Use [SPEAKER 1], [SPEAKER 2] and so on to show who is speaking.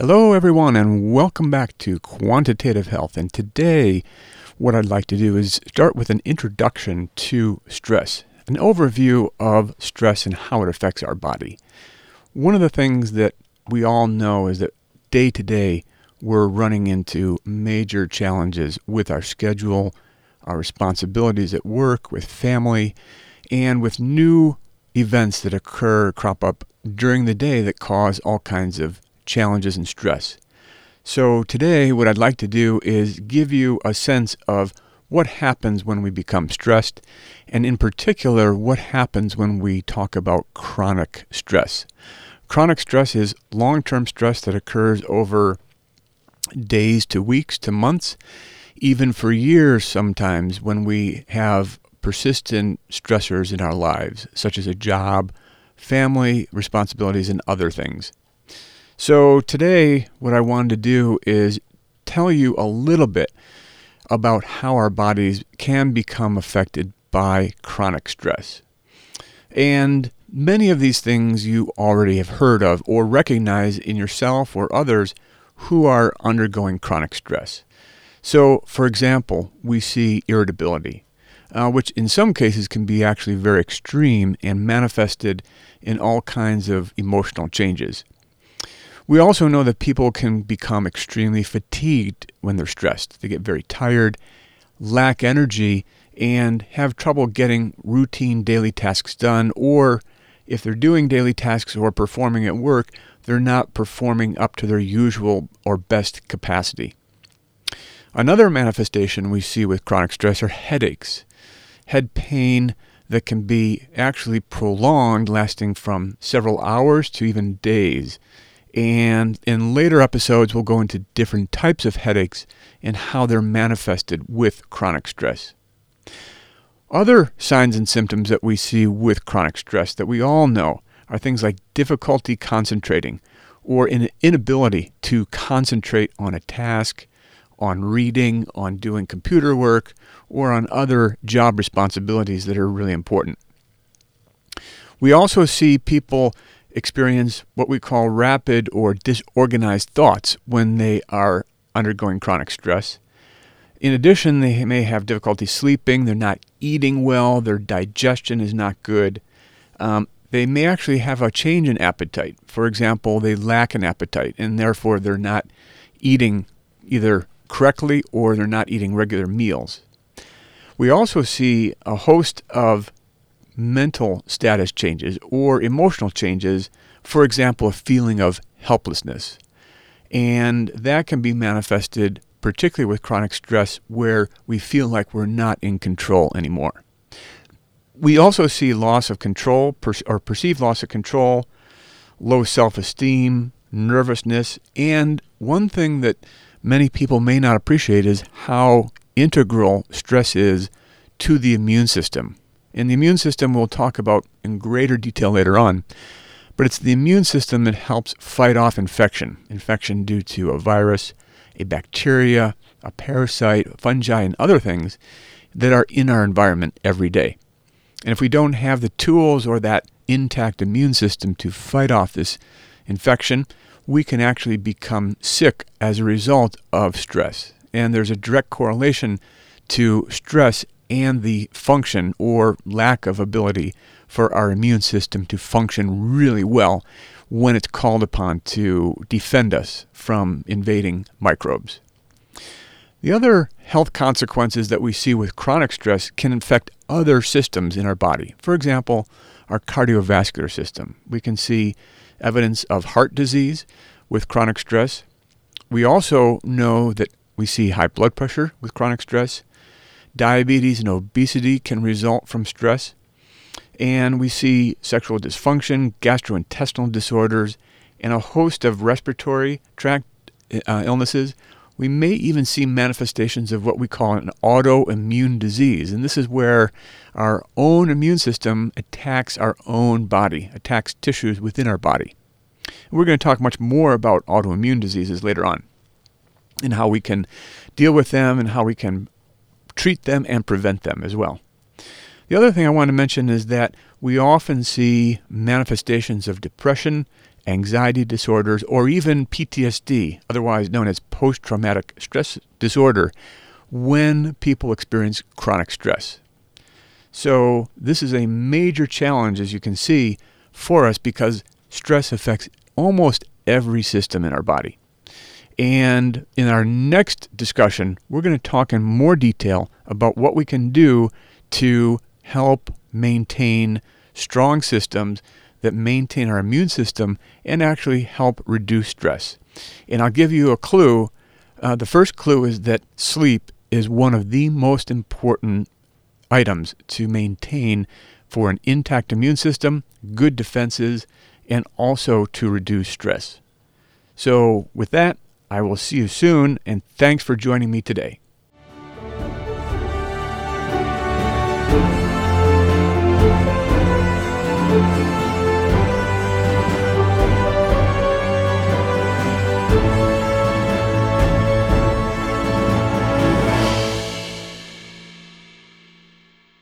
[SPEAKER 1] Hello, everyone, and welcome back to Quantitative Health. And today, what I'd like to do is start with an introduction to stress, an overview of stress and how it affects our body. One of the things that we all know is that day to day, we're running into major challenges with our schedule, our responsibilities at work, with family, and with new events that occur, crop up during the day that cause all kinds of challenges, and stress. So, today, what I'd like to do is give you a sense of what happens when we become stressed, and in particular, what happens when we talk about chronic stress. Chronic stress is long term stress that occurs over days to weeks to months, even for years sometimes when we have persistent stressors in our lives, such as a job, family responsibilities, and other things. So, today, what I wanted to do is tell you a little bit about how our bodies can become affected by chronic stress. And many of these things you already have heard of or recognize in yourself or others who are undergoing chronic stress. So, for example, we see irritability, uh, which in some cases can be actually very extreme and manifested in all kinds of emotional changes. We also know that people can become extremely fatigued when they're stressed. They get very tired, lack energy, and have trouble getting routine daily tasks done, or if they're doing daily tasks or performing at work, they're not performing up to their usual or best capacity. Another manifestation we see with chronic stress are headaches, head pain that can be actually prolonged, lasting from several hours to even days. And in later episodes, we'll go into different types of headaches and how they're manifested with chronic stress. Other signs and symptoms that we see with chronic stress that we all know are things like difficulty concentrating or an inability to concentrate on a task, on reading, on doing computer work, or on other job responsibilities that are really important. We also see people experience what we call rapid or disorganized thoughts when they are undergoing chronic stress. In addition, they may have difficulty sleeping, they're not eating well, their digestion is not good. Um, they may actually have a change in appetite. For example, they lack an appetite and therefore they're not eating either correctly or they're not eating regular meals. We also see a host of mental status changes or emotional changes, for example, a feeling of helplessness. And that can be manifested particularly with chronic stress where we feel like we're not in control anymore. We also see loss of control or perceived loss of control, low self esteem, nervousness, and one thing that many people may not appreciate is how integral stress is to the immune system. And the immune system we'll talk about in greater detail later on. But it's the immune system that helps fight off infection. Infection due to a virus, a bacteria, a parasite, fungi, and other things that are in our environment every day. And if we don't have the tools or that intact immune system to fight off this infection, we can actually become sick as a result of stress. And there's a direct correlation to stress and the function or lack of ability for our immune system to function really well when it's called upon to defend us from invading microbes. The other health consequences that we see with chronic stress can infect other systems in our body. For example, our cardiovascular system. We can see evidence of heart disease with chronic stress. We also know that we see high blood pressure with chronic stress. Diabetes and obesity can result from stress. And we see sexual dysfunction, gastrointestinal disorders, and a host of respiratory tract uh, illnesses. We may even see manifestations of what we call an autoimmune disease. And this is where our own immune system attacks our own body, attacks tissues within our body. We're going to talk much more about autoimmune diseases later on and how we can deal with them and how we can treat them and prevent them as well. The other thing I want to mention is that we often see manifestations of depression, anxiety disorders, or even PTSD, otherwise known as post traumatic stress disorder, when people experience chronic stress. So, this is a major challenge, as you can see, for us because stress affects almost every system in our body. And in our next discussion, we're going to talk in more detail about what we can do to help maintain strong systems that maintain our immune system and actually help reduce stress. And I'll give you a clue. Uh, the first clue is that sleep is one of the most important items to maintain for an intact immune system, good defenses, and also to reduce stress. So, with that, I will see you soon, and thanks for joining me today.